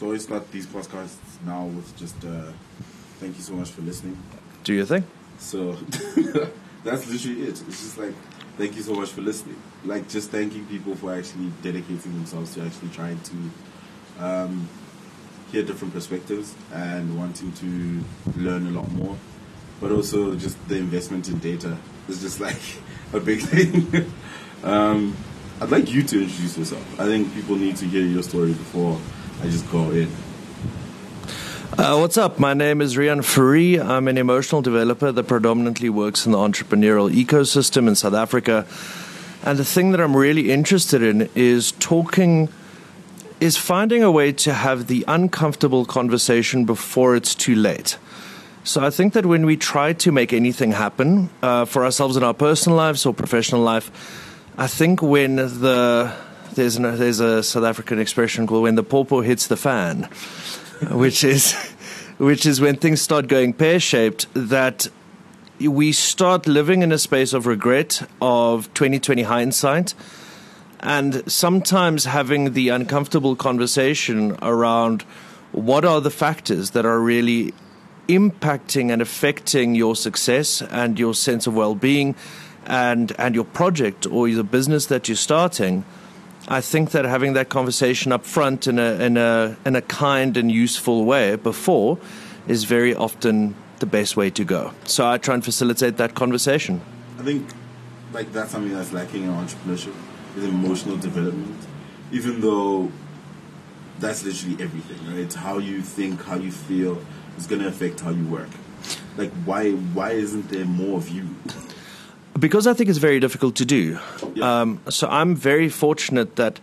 So I always start these podcasts now with just uh, thank you so much for listening. Do your thing. So that's literally it. It's just like thank you so much for listening. Like just thanking people for actually dedicating themselves to actually trying to um, hear different perspectives and wanting to learn a lot more. But also just the investment in data is just like a big thing. um, I'd like you to introduce yourself. I think people need to hear your story before I just go in. Uh, what's up? My name is Riaan Fourie. I'm an emotional developer that predominantly works in the entrepreneurial ecosystem in South Africa. And the thing that I'm really interested in is talking, is finding a way to have the uncomfortable conversation before it's too late. So I think that when we try to make anything happen uh, for ourselves in our personal lives or professional life, I think when the there's an, there's a South African expression called when the popo hits the fan, which is which is when things start going pear shaped that we start living in a space of regret of 2020 hindsight and sometimes having the uncomfortable conversation around what are the factors that are really impacting and affecting your success and your sense of well-being and and your project or the business that you're starting I think that having that conversation up front in a in a in a kind and useful way before is very often the best way to go. So I try and facilitate that conversation. I think like that's something that's lacking in entrepreneurship is emotional development. Even though that's literally everything, right? It's how you think, how you feel is gonna affect how you work. Like why why isn't there more of you? Because I think it's very difficult to do. Yeah. Um, so I'm very fortunate that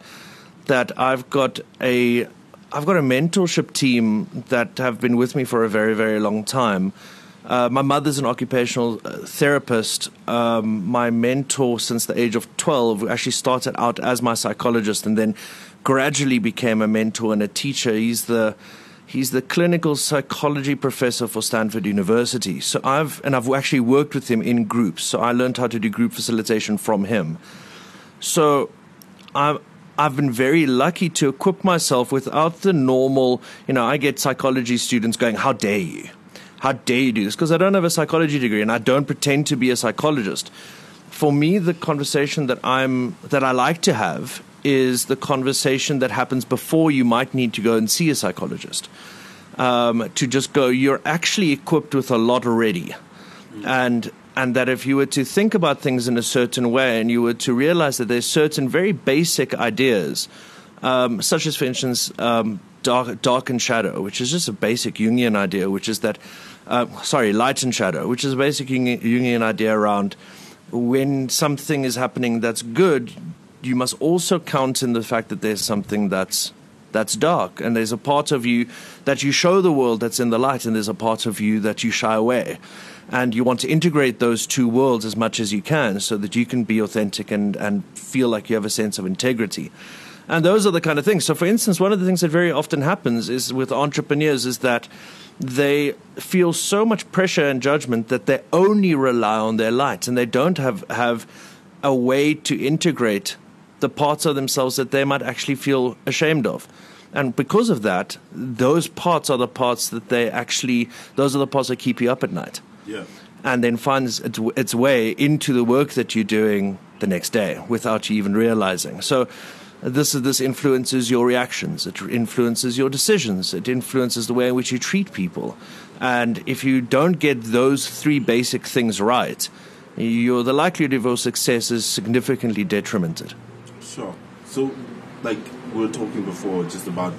that I've got a I've got a mentorship team that have been with me for a very very long time. Uh, my mother's an occupational uh, therapist. Um, my mentor since the age of 12 actually started out as my psychologist and then gradually became a mentor and a teacher. He's the He's the clinical psychology professor for Stanford University. So I've and I've actually worked with him in groups. So I learned how to do group facilitation from him. So I've I've been very lucky to equip myself without the normal, you know, I get psychology students going, How dare you? How dare you do this? Because I don't have a psychology degree and I don't pretend to be a psychologist. For me, the conversation that I'm that I like to have is the conversation that happens before you might need to go and see a psychologist. Um, to just go, you're actually equipped with a lot already, and and that if you were to think about things in a certain way, and you were to realize that there's certain very basic ideas, um, such as, for instance, um, dark, dark and shadow, which is just a basic Jungian idea, which is that, uh, sorry, light and shadow, which is a basic Jungian idea around when something is happening that's good, you must also count in the fact that there's something that's that's dark and there's a part of you that you show the world that's in the light and there's a part of you that you shy away. And you want to integrate those two worlds as much as you can so that you can be authentic and, and feel like you have a sense of integrity. And those are the kind of things. So for instance one of the things that very often happens is with entrepreneurs is that they feel so much pressure and judgment that they only rely on their light and they don't have have a way to integrate the parts of themselves that they might actually feel ashamed of. And because of that, those parts are the parts that they actually, those are the parts that keep you up at night. Yeah. And then finds its, its way into the work that you're doing the next day without you even realizing. So, this this influences your reactions. It influences your decisions. It influences the way in which you treat people. And if you don't get those three basic things right, you're, the likelihood of your success is significantly detrimented. Sure. So, like we were talking before, just about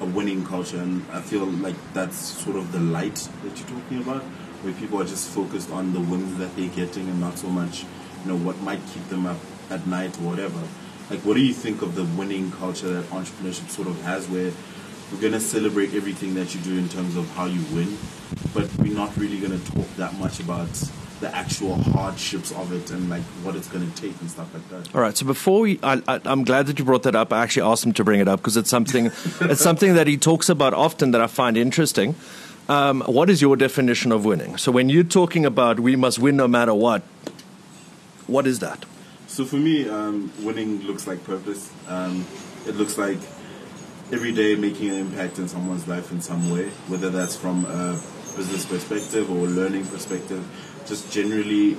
a winning culture, and I feel like that's sort of the light that you're talking about, where people are just focused on the wins that they're getting and not so much, you know, what might keep them up at night or whatever. Like, what do you think of the winning culture that entrepreneurship sort of has, where we're gonna celebrate everything that you do in terms of how you win, but we're not really gonna talk that much about the actual hardships of it and like what it's going to take and stuff like that. All right. So before we, I, am glad that you brought that up. I actually asked him to bring it up because it's something, it's something that he talks about often that I find interesting. Um, what is your definition of winning? So when you're talking about we must win no matter what, what is that? So for me, um, winning looks like purpose. Um, it looks like every day making an impact in someone's life in some way, whether that's from a business perspective or learning perspective, just generally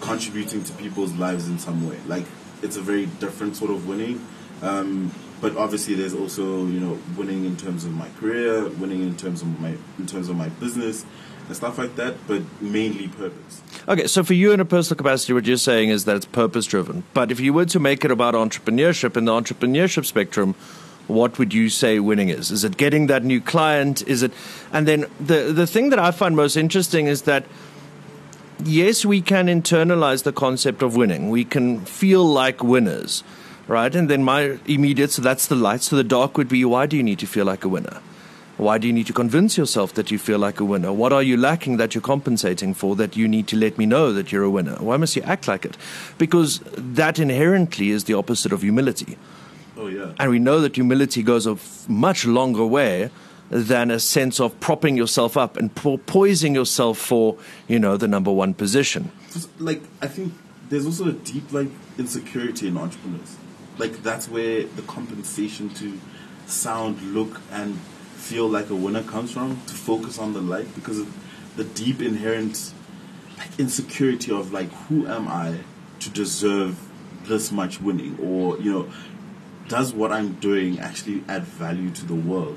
contributing to people's lives in some way. Like it's a very different sort of winning. Um, but obviously, there's also you know winning in terms of my career, winning in terms of my in terms of my business and stuff like that. But mainly purpose. Okay, so for you in a personal capacity, what you're saying is that it's purpose driven. But if you were to make it about entrepreneurship in the entrepreneurship spectrum, what would you say winning is? Is it getting that new client? Is it, and then the the thing that I find most interesting is that yes, we can internalize the concept of winning. We can feel like winners, right? And then my immediate, so that's the light. So the dark would be why do you need to feel like a winner? Why do you need to convince yourself that you feel like a winner? What are you lacking that you're compensating for that you need to let me know that you're a winner? Why must you act like it? Because that inherently is the opposite of humility. Oh, yeah. And we know that humility goes a f- much longer way than a sense of propping yourself up and po- poising yourself for, you know, the number one position. Like, I think there's also a deep, like, insecurity in entrepreneurs. Like, that's where the compensation to sound, look, and feel like a winner comes from, to focus on the light, because of the deep inherent like, insecurity of, like, who am I to deserve this much winning? Or, you know, does what I'm doing actually add value to the world?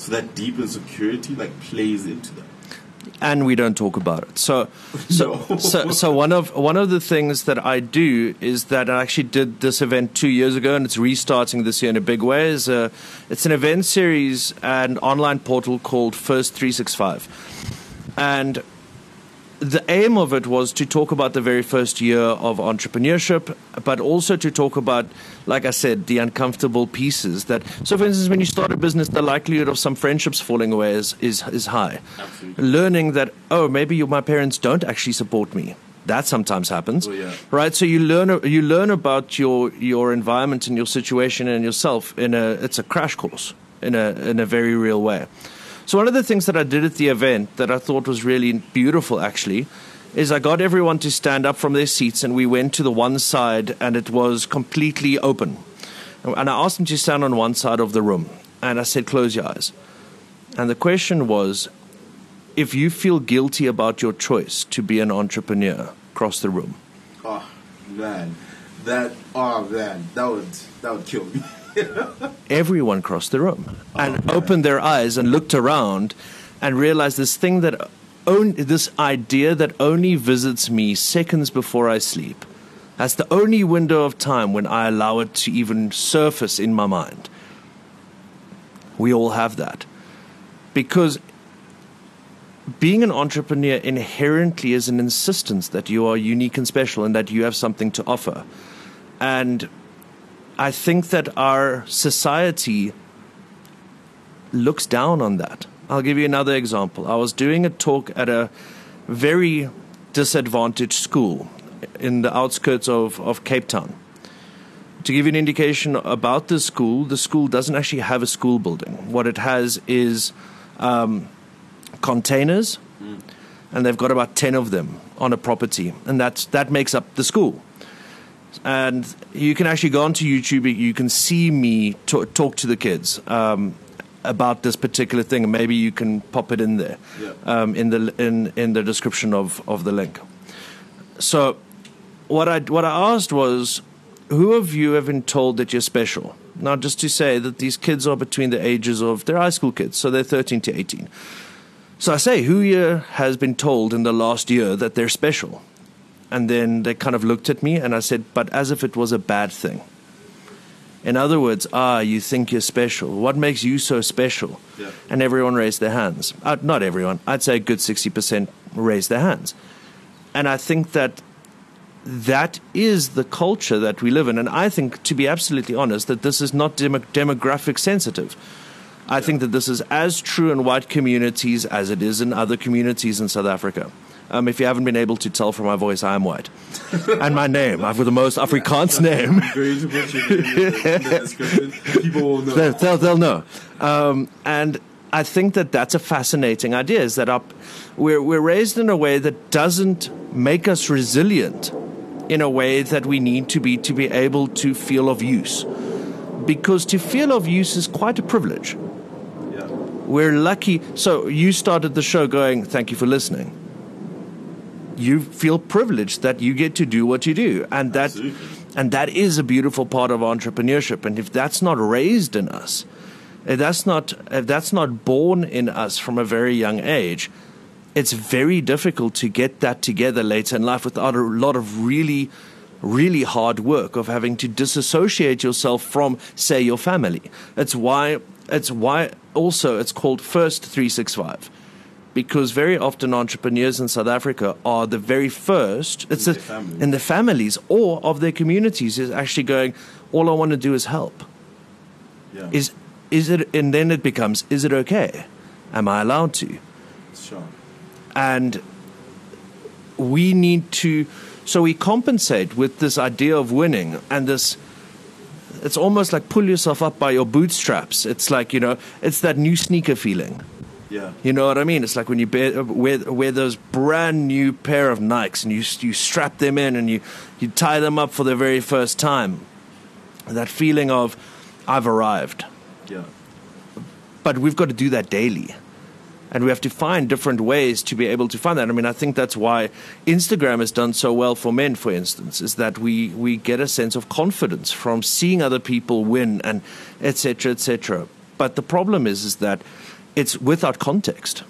So that deep insecurity like plays into that. And we don't talk about it. So, so, No. so, so one of one of the things that I do is that I actually did this event two years ago, and it's restarting this year in a big way. Is a, it's an event series and online portal called First Three Six Five, and the aim of it was to talk about the very first year of entrepreneurship, but also to talk about, like I said, the uncomfortable pieces. That so, for instance, when you start a business, the likelihood of some friendships falling away is is, is high. Absolutely. Learning that oh, maybe you, my parents don't actually support me. That sometimes happens, Oh, yeah. right? So you learn you learn about your your environment and your situation and yourself in a it's a crash course in a in a very real way. So one of the things that I did at the event that I thought was really beautiful actually is I got everyone to stand up from their seats and we went to the one side and it was completely open. And I asked them to stand on one side of the room and I said close your eyes. And the question was if you feel guilty about your choice to be an entrepreneur, cross the room. Oh man, that oh man, that would that would kill me. everyone crossed the room and opened their eyes and looked around and realized this thing that on, this idea that only visits me seconds before I sleep. That's the only window of time when I allow it to even surface in my mind. We all have that. Because being an entrepreneur inherently is an insistence that you are unique and special and that you have something to offer. And I think that our society looks down on that. I'll give you another example. I was doing a talk at a very disadvantaged school in the outskirts of, of Cape Town. To give you an indication about the school, the school doesn't actually have a school building. What it has is um, containers, and they've got about 10 of them on a property, and that's, that makes up the school and you can actually go onto YouTube. You can see me to- talk to the kids um, about this particular thing, and maybe you can pop it in there Yeah. um, in the in in the description of of the link. So, what I what I asked was, who of you have been told that you're special? Now, just to say that these kids are between the ages of they're high school kids, so they're 13 to 18. So I say, who here has been told in the last year that they're special? And then they kind of looked at me and I said, but as if it was a bad thing. In other words, ah, you think you're special. What makes you so special? Yeah. And everyone raised their hands. Uh, not everyone. I'd say a good 60% raised their hands. And I think that that is the culture that we live in. And I think, to be absolutely honest, that this is not demo- demographic sensitive. I think that this is as true in white communities as it is in other communities in South Africa. Um, if you haven't been able to tell from my voice, I am white. and my name, I've got the most Afrikaans name. I'm going to put your name in the, in the description. People will know. They'll, they'll, they'll know. Um, and I think that that's a fascinating idea. Is that up, we're we're raised in a way that doesn't make us resilient in a way that we need to be to be able to feel of use. because to feel of use is quite a privilege. Yeah. We're lucky. So you started the show going, thank you for listening. You feel privileged that you get to do what you do. And that, Absolutely. and that is a beautiful part of entrepreneurship. And if that's not raised in us, if that's not, if that's not born in us from a very young age, it's very difficult to get that together later in life without a lot of really, really hard work of having to disassociate yourself from, say, your family. It's why it's why also it's called First 365. Because very often entrepreneurs in South Africa are the very first it's In the, their families. in their families or of their communities is actually going, all I want to do is help Yeah. is is it and then it becomes is it okay am i allowed to sure. and we need to so we compensate with this idea of winning and this it's almost like pull yourself up by your bootstraps it's like you know it's that new sneaker feeling Yeah. you know what I mean? It's like when you bear, wear, wear those brand new pair of Nikes and you you strap them in and you you tie them up for the very first time. That feeling of I've arrived. Yeah. But we've got to do that daily. And we have to find different ways to be able to find that. I mean, I think that's why Instagram has done so well for men, for instance, is that we, we get a sense of confidence from seeing other people win and et cetera, et cetera. But the problem is, is that it's without context.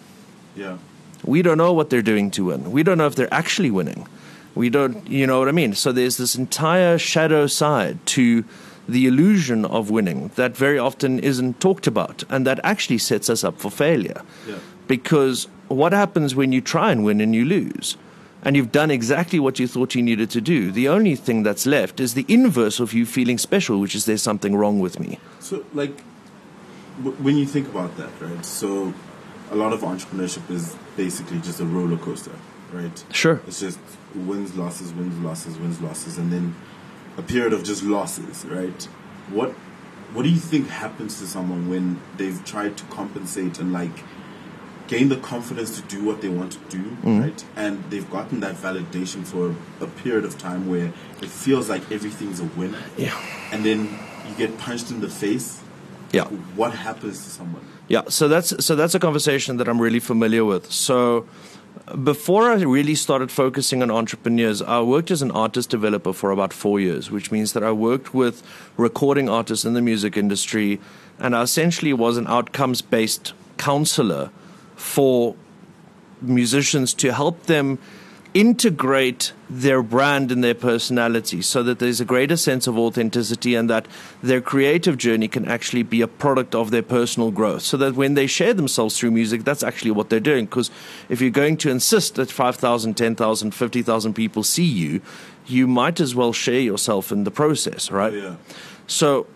Yeah. We don't know what they're doing to win. We don't know if they're actually winning. We don't, you know what I mean? So there's this entire shadow side to the illusion of winning that very often isn't talked about and that actually sets us up for failure. Yeah. Because what happens when you try and win and you lose? And you've done exactly what you thought you needed to do. The only thing that's left is the inverse of you feeling special, which is there's something wrong with me. So, like, when you think about that, right? So, a lot of entrepreneurship is basically just a roller coaster, right? Sure. It's just wins, losses, wins, losses, wins, losses, and then a period of just losses, right? What What do you think happens to someone when they've tried to compensate and like gain the confidence to do what they want to do, mm-hmm. right? And they've gotten that validation for a period of time where it feels like everything's a win, Yeah. and then you get punched in the face Yeah. what happens to someone? Yeah, so that's so that's a conversation that I'm really familiar with. So before I really started focusing on entrepreneurs, I worked as an artist developer for about 4 years, which means that I worked with recording artists in the music industry and I essentially was an outcomes based counselor for musicians to help them integrate their brand and their personality so that there's a greater sense of authenticity and that their creative journey can actually be a product of their personal growth. So that when they share themselves through music that's actually what they're doing. Because if you're going to insist that 5000 10000 50000 people see you you might as well share yourself in the process right? Yeah. so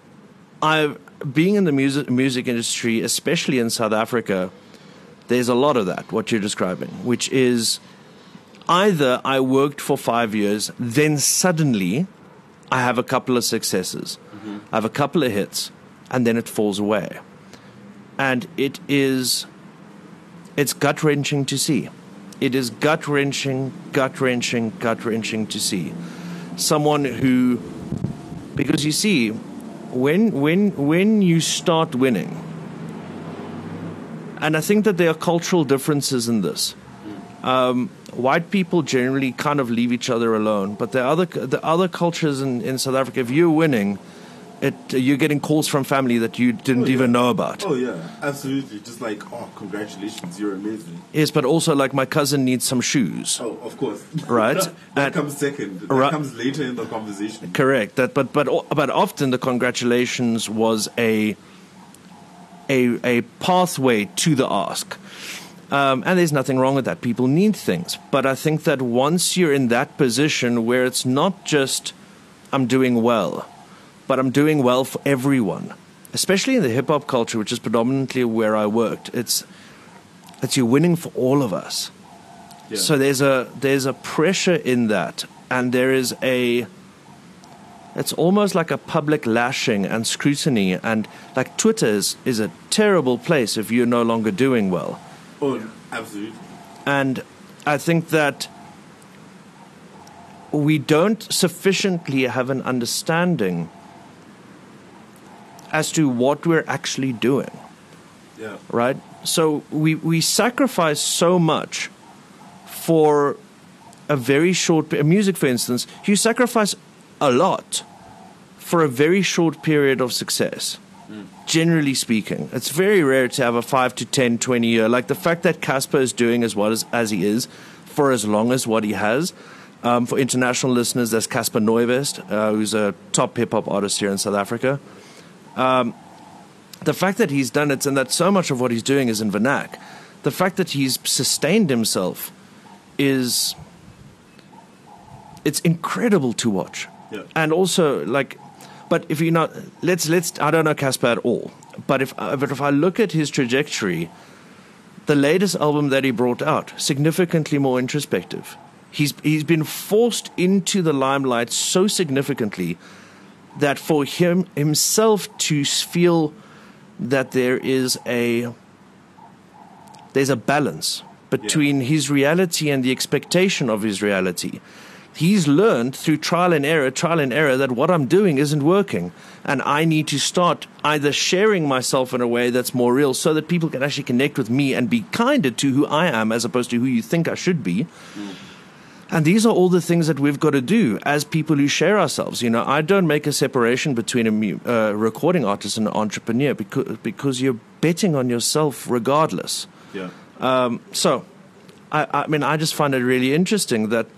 I being in the music music industry especially in South Africa there's a lot of that what you're describing which is either I worked for 5 years then suddenly I have a couple of successes. I have a couple of hits and then it falls away. And it is it's gut wrenching to see. It is gut wrenching gut wrenching gut wrenching to see. Someone who because you see when when when you start winning and I think that there are cultural differences in this. Um, white people generally kind of leave each other alone, but the other the other cultures in, in South Africa, if you're winning, it you're getting calls from family that you didn't Oh, yeah. even know about. Oh yeah, absolutely. Just like, oh, congratulations, you're amazing. Yes, but also like my cousin needs some shoes. Oh, of course. Right. that And- comes second. That Right. comes later in the conversation. Correct. That, but but but often the congratulations was a a a pathway to the ask. Um, and there's nothing wrong with that. People need things, but I think that once you're in that position where it's not just I'm doing well, but I'm doing well for everyone, especially in the hip hop culture, which is predominantly where I worked. It's it's you're winning for all of us. Yeah. So there's a there's a pressure in that, and there is a. It's almost like a public lashing and scrutiny, and like Twitter is, is a terrible place if you're no longer doing well. Oh, absolutely. And I think that we don't sufficiently have an understanding as to what we're actually doing. Yeah. Right? So we, we sacrifice so much for a very short music for instance you sacrifice a lot for a very short period of success. Generally speaking it's very rare to have a 5 to 10 20 year like the fact that Cassper is doing as well as, as he is for as long as what he has um, for international listeners there's Cassper Nyovest uh, who's a top hip hop artist here in South Africa um, the fact that he's done it and that so much of what he's doing is in vernac the fact that he's sustained himself is it's incredible to watch. Yeah. And also like but if you not let's let's I don't know Cassper at all. But if uh, but if I look at his trajectory, the latest album that he brought out, significantly more introspective. He's he's been forced into the limelight so significantly that for him himself to feel that there is a there's a balance between yeah. his reality and the expectation of his reality. He's learned through trial and error, trial and error, that what I'm doing isn't working. And I need to start either sharing myself in a way that's more real so that people can actually connect with me and be kinder to who I am as opposed to who you think I should be. Mm. And these are all the things that we've got to do as people who share ourselves. You know, I don't make a separation between a uh, recording artist and an entrepreneur because, because you're betting on yourself regardless. Yeah. Um, so, I, I mean, I just find it really interesting that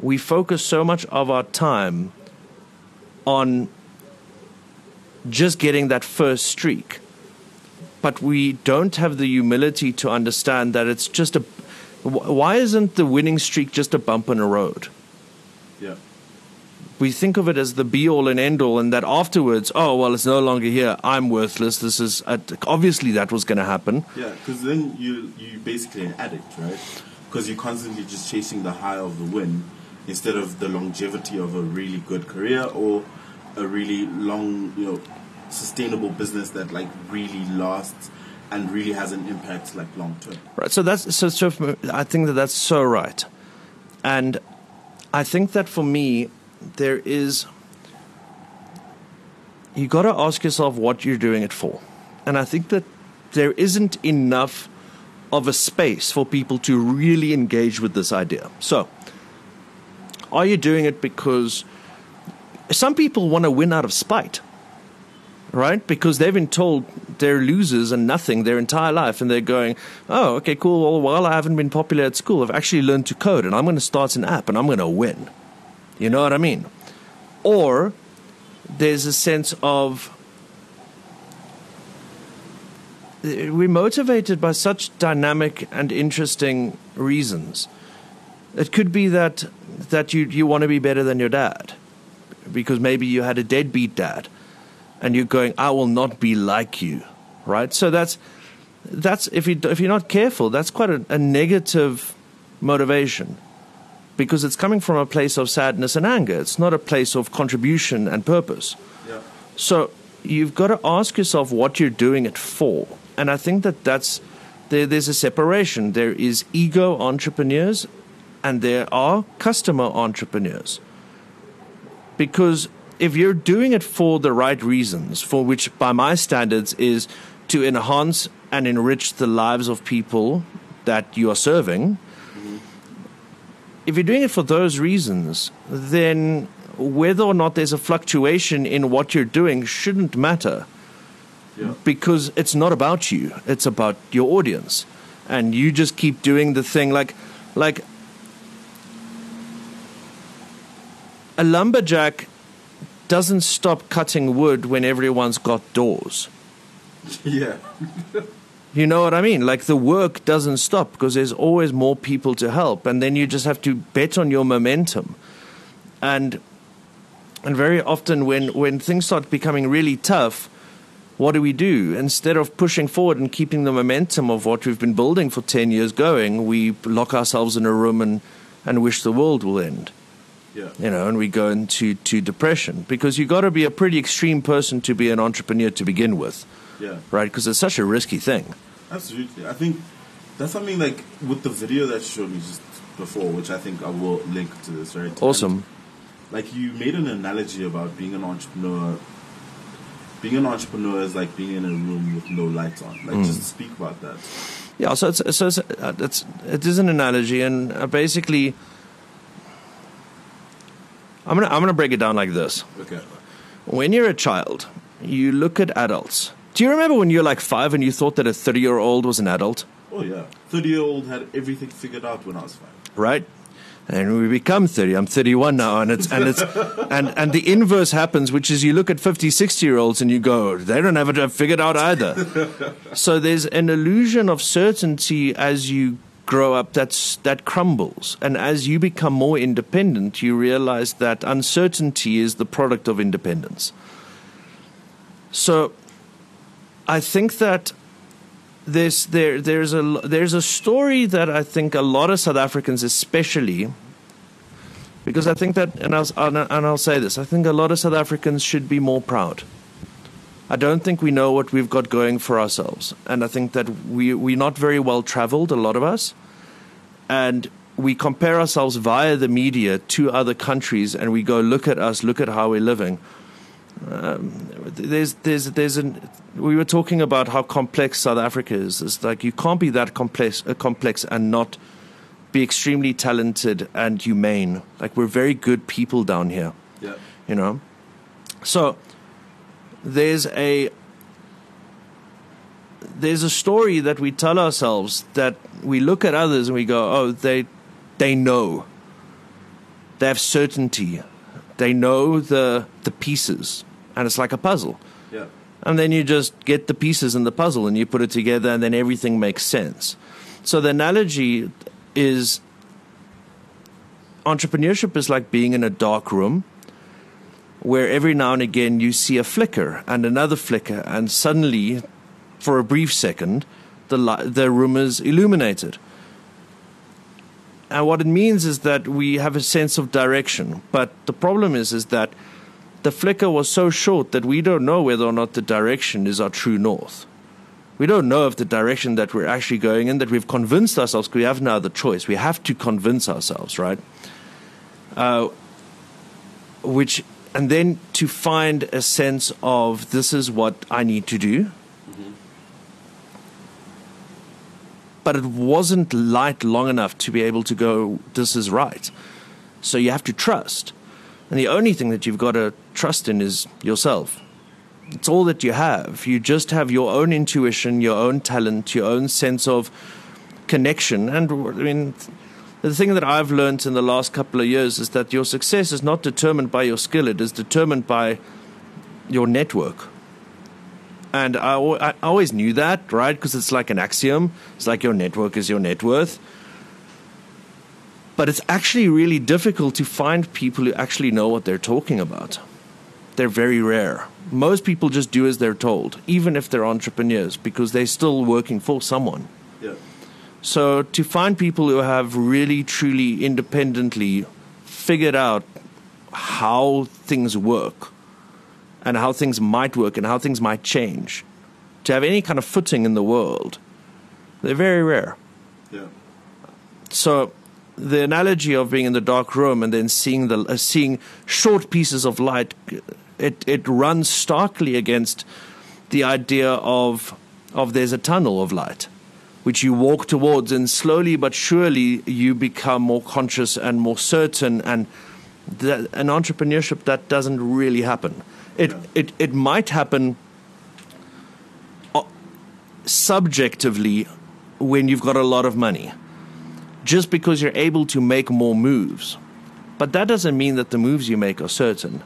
we focus so much of our time on just getting that first streak, but we don't have the humility to understand that it's just a. Why isn't the winning streak just a bump in a road? Yeah we think of it as the be all and end all, and that afterwards, oh well, it's no longer here. I'm worthless. This is obviously that was going to happen. Yeah, because then you you basically an addict, right? Because you're constantly just chasing the high of the win instead of the longevity of a really good career or a really long, you know, sustainable business that like really lasts and really has an impact like long term. Right. So that's so. so I think that that's so right, and I think that for me there is you got to ask yourself what you're doing it for. And I think that there isn't enough of a space for people to really engage with this idea. So, are you doing it because some people want to win out of spite? Right? Because they've been told they're losers and nothing their entire life, and they're going, oh, okay, cool. Well, while I haven't been popular at school, I've actually learned to code, and I'm going to start an app, and I'm going to win. You know what I mean? Or there's a sense of we're motivated by such dynamic and interesting reasons. It could be that that you you want to be better than your dad because maybe you had a deadbeat dad and you're going I will not be like you, right? So that's that's if you if you're not careful, that's quite a, a negative motivation because it's coming from a place of sadness and anger. It's not a place of contribution and purpose. Yeah. So you've got to ask yourself what you're doing it for. And I think that that's there, there's a separation. There is ego entrepreneurs and there are customer entrepreneurs. Because if you're doing it for the right reasons, for which by my standards is to enhance and enrich the lives of people that you are serving, if you're doing it for those reasons, then whether or not there's a fluctuation in what you're doing shouldn't matter. Yeah. Because it's not about you, it's about your audience. And you just keep doing the thing like like a lumberjack doesn't stop cutting wood when everyone's got doors. Yeah. You know what I mean? Like the work doesn't stop because there's always more people to help, and then you just have to bet on your momentum. And and very often when when things start becoming really tough, what do we do? Instead of pushing forward and keeping the momentum of what we've been building for ten years going, we lock ourselves in a room and and wish the world will end. Yeah. You know, and we go into to depression because you've got to be a pretty extreme person to be an entrepreneur to begin with. Yeah. Right? Because it's such a risky thing. Absolutely. I think that's something like with the video that you showed me just before, which I think I will link to this, right? Awesome. And, like you made an analogy about being an entrepreneur being an entrepreneur is like being in a room with no lights on. Like, Mm. just speak about that. Yeah, so it's, so it's, uh, it's it is an analogy, and uh, basically, I'm gonna I'm gonna break it down like this. Okay. When you're a child, you look at adults. Do you remember when you were like five and you thought that a 30 year old was an adult? Oh yeah, thirty year old had everything figured out when I was five. right? And we become 30. I'm 31 now, and it's and it's and and the inverse happens, which is you look at 50, 60 year olds and you go, they don't have it figured out either. so there's an illusion of certainty as you grow up that's that crumbles, and as you become more independent, you realize that uncertainty is the product of independence. So, I think that there's there there's a there's a story that I think a lot of South Africans, especially, because I think that and I'll and I'll say this, I think a lot of South Africans should be more proud. I don't think we know what we've got going for ourselves, and I think that we we're not very well traveled, a lot of us, and we compare ourselves via the media to other countries, and we go look at us, look at how we're living there's there's there's an we were talking about how complex South Africa is. It's like you can't be that complex uh, complex and not be extremely talented and humane. Like we're very good people down here, Yeah. you know. So there's a there's a story that we tell ourselves that we look at others and we go, oh, they they know. They have certainty. They know the the pieces, and it's like a puzzle. Yeah. And then you just get the pieces in the puzzle and you put it together, and then everything makes sense. So the analogy is entrepreneurship is like being in a dark room where every now and again you see a flicker and another flicker, and suddenly, for a brief second, the, li- the room is illuminated. And what it means is that we have a sense of direction. But the problem is, is that the flicker was so short that we don't know whether or not the direction is our true north. We don't know if the direction that we're actually going in, that we've convinced ourselves, we have no other choice. We have to convince ourselves, right? Uh, which, and then to find a sense of this is what I need to do. But it wasn't light long enough to be able to go, this is right. So you have to trust. And the only thing that you've got to trust in is yourself. It's all that you have. You just have your own intuition, your own talent, your own sense of connection. And I mean, the thing that I've learned in the last couple of years is that your success is not determined by your skill, it is determined by your network. And I, I always knew that, right? Because it's like an axiom. It's like your network is your net worth. But it's actually really difficult to find people who actually know what they're talking about. They're very rare. Most people just do as they're told, even if they're entrepreneurs, because they're still working for someone. Yeah. So to find people who have really, truly, independently figured out how things work and how things might work and how things might change, to have any kind of footing in the world, they're very rare. Yeah. So the analogy of being in the dark room and then seeing the uh, seeing short pieces of light, it it runs starkly against the idea of of there's a tunnel of light, which you walk towards, and slowly but surely you become more conscious and more certain. And that, an entrepreneurship that doesn't really happen. It Yeah. it it might happen uh, subjectively when you've got a lot of money just because you're able to make more moves. But that doesn't mean that the moves you make are certain.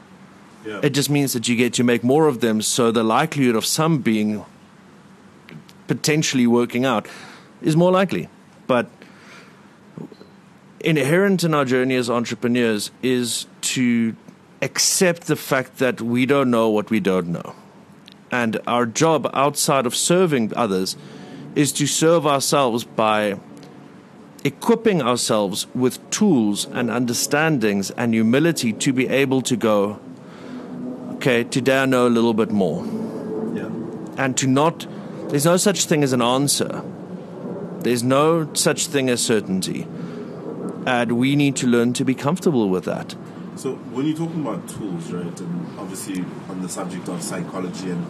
Yeah. It just means that you get to make more of them, so the likelihood of some being potentially working out is more likely. But inherent in our journey as entrepreneurs is to accept the fact that we don't know what we don't know. And our job outside of serving others is to serve ourselves by equipping ourselves with tools and understandings and humility to be able to go, okay, today I know a little bit more. Yeah. And to not, there's no such thing as an answer, there's no such thing as certainty. And we need to learn to be comfortable with that. So when you're talking about tools, right, and obviously on the subject of psychology and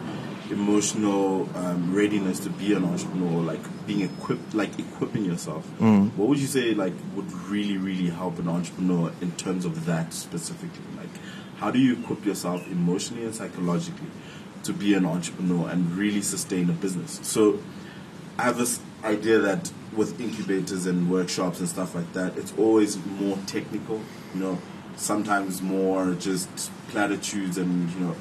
emotional um, readiness to be an entrepreneur, like being equipped, like equipping yourself, Mm. what would you say like would really, really help an entrepreneur in terms of that specifically? Like, how do you equip yourself emotionally and psychologically to be an entrepreneur and really sustain a business? So, I have this idea that with incubators and workshops and stuff like that, it's always more technical, you know, sometimes more just platitudes and, you know,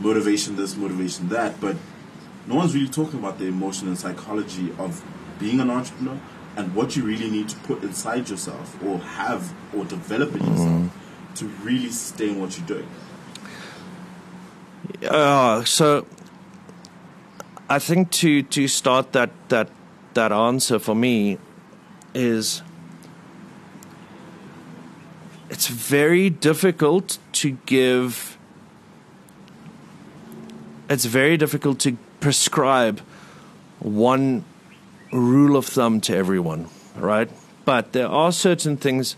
motivation this, motivation that, but no one's really talking about the emotion and psychology of being an entrepreneur and what you really need to put inside yourself or have or develop in yourself to really sustain what you're doing. Uh, so I think to to start that that that answer for me is it's very difficult to give it's very difficult to prescribe one rule of thumb to everyone, right? But there are certain things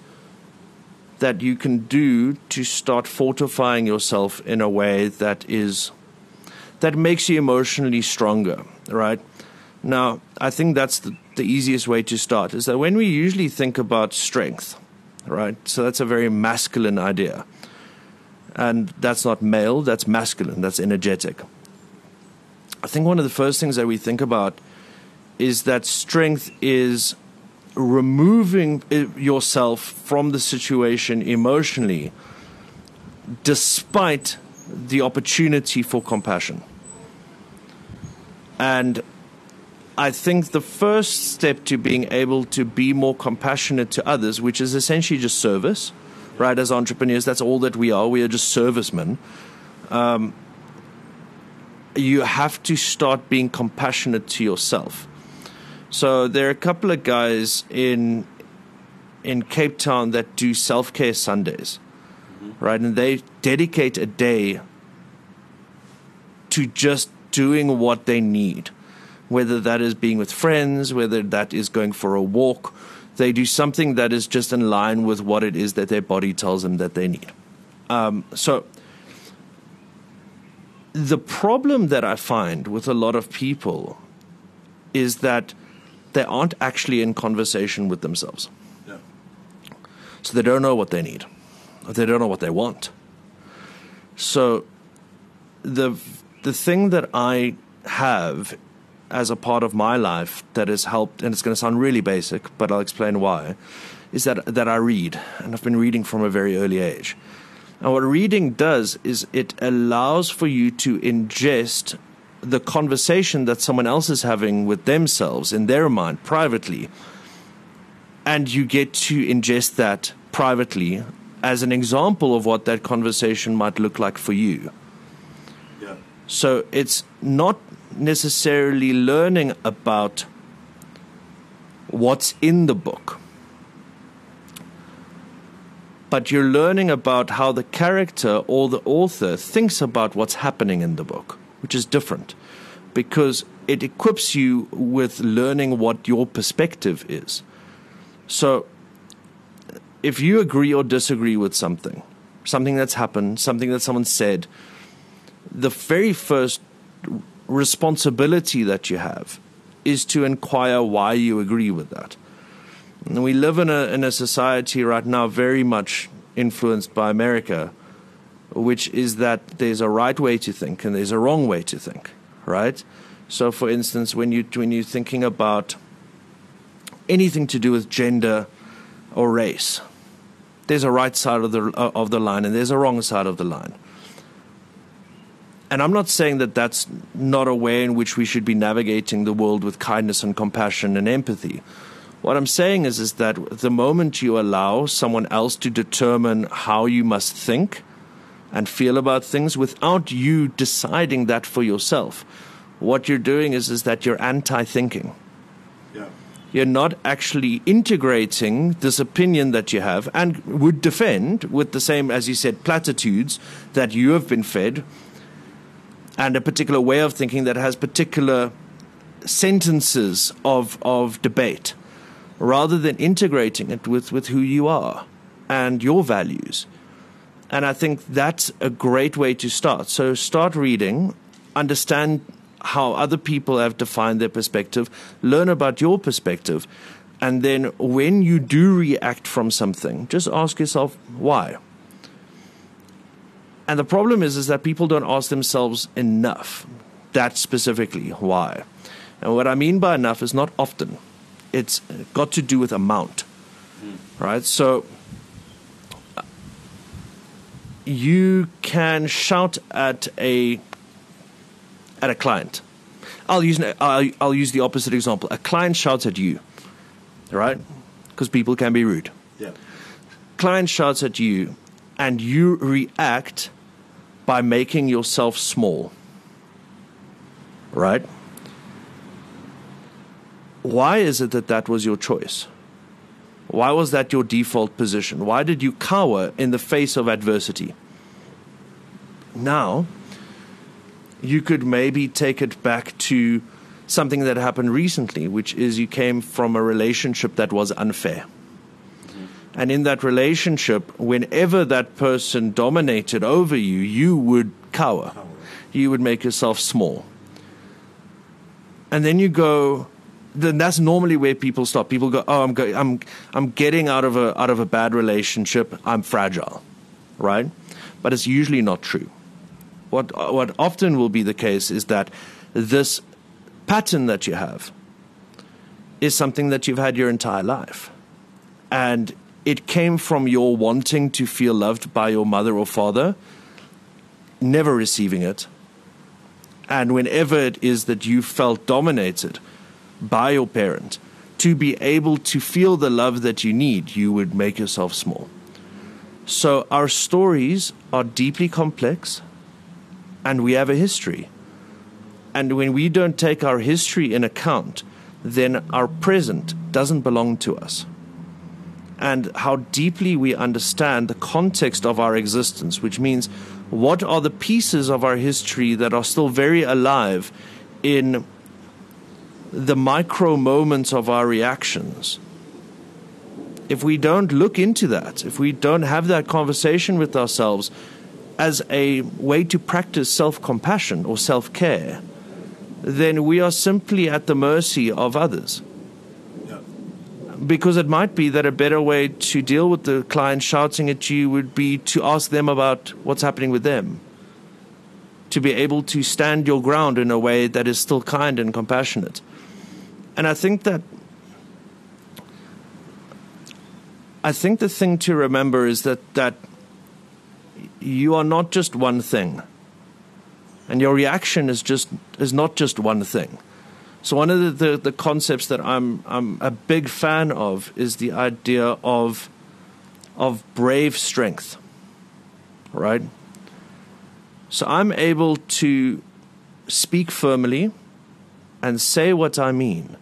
that you can do to start fortifying yourself in a way that is that makes you emotionally stronger, right? Now, I think that's the, the easiest way to start is that when we usually think about strength, right? So that's a very masculine idea. And that's not male, that's masculine, that's energetic. I think one of the first things that we think about is that strength is removing eh, yourself from the situation emotionally despite the opportunity for compassion. And I think the first step to being able to be more compassionate to others, which is essentially just service, right? As entrepreneurs, that's all that we are. We are just servicemen. Um, you have to start being compassionate to yourself. So there are a couple of guys in in Cape Town that do self care Sundays, right? And they dedicate a day to just doing what they need, whether that is being with friends, whether that is going for a walk. They do something that is just in line with what it is that their body tells them that they need. Um, so the problem that I find with a lot of people is that they aren't actually in conversation with themselves. Yeah. So they don't know what they need. They don't know what they want. So the the thing that I have as a part of my life that has helped and it's going to sound really basic, but I'll explain why, is that that I read and I've been reading from a very early age. And what reading does is it allows for you to ingest the conversation that someone else is having with themselves in their mind privately and you get to ingest that privately as an example of what that conversation might look like for you. Yeah. So it's not necessarily learning about what's in the book, but you're learning about how the character or the author thinks about what's happening in the book, which is different because it equips you with learning what your perspective is. So if you agree or disagree with something, something that's happened, something that someone said, the very first responsibility that you have is to inquire why you agree with that. And we live in a in a society right now very much influenced by America, which is that there's a right way to think and there's a wrong way to think, right? So, for instance, when you when you're thinking about anything to do with gender or race, there's a right side of the of the line and there's a wrong side of the line. And I'm not saying that that's not a way in which we should be navigating the world with kindness and compassion and empathy. What I'm saying is, is that the moment you allow someone else to determine how you must think and feel about things without you deciding that for yourself, what you're doing is, is that you're anti thinking. Yeah. You're not actually integrating this opinion that you have and would defend with the same, as you said, platitudes that you have been fed and a particular way of thinking that has particular sentences of, of debate rather than integrating it with, with who you are and your values. And I think that's a great way to start. So start reading, understand how other people have defined their perspective, learn about your perspective, and then when you do react from something, just ask yourself why. And the problem is, is that people don't ask themselves enough. That specifically, why? And what I mean by enough is not often. It's got to do with amount, mm. right? So you can shout at a at a client. I'll use I'll, I'll use the opposite example. A client shouts at you, right? Because people can be rude. Yeah. Client shouts at you, and you react by making yourself small. Right? Why is it that that was your choice? Why was that your default position? Why did you cower in the face of adversity? Now, you could maybe take it back to something that happened recently, which is you came from a relationship that was unfair. And in that relationship, whenever that person dominated over you, you would cower. You would make yourself small. And then you go, then that's normally where people stop. People go, "Oh, I'm go- I'm I'm getting out of a out of a bad relationship. I'm fragile." Right? But it's usually not true what what often will be the case is that this pattern that you have is something that you've had your entire life, and it came from your wanting to feel loved by your mother or father, never receiving it, and whenever it is that you felt dominated by your parent, to be able to feel the love that you need, you would make yourself small. So our stories are deeply complex and we have a history. And when we don't take our history in account, then our present doesn't belong to us. And how deeply we understand the context of our existence, which means what are the pieces of our history that are still very alive in the micro moments of our reactions. If we don't look into that, if we don't have that conversation with ourselves, as a way to practice self compassion or self care, then we are simply at the mercy of others. Because it might be that a better way to deal with the client shouting at you would be to ask them about what's happening with them. To be able to stand your ground in a way that is still kind and compassionate. And I think that I think the thing to remember is that that you are not just one thing. And your reaction is just is not just one thing. So one of the, the, the concepts that I'm I'm a big fan of is the idea of of brave strength. Right? So I'm able to speak firmly and say what I mean,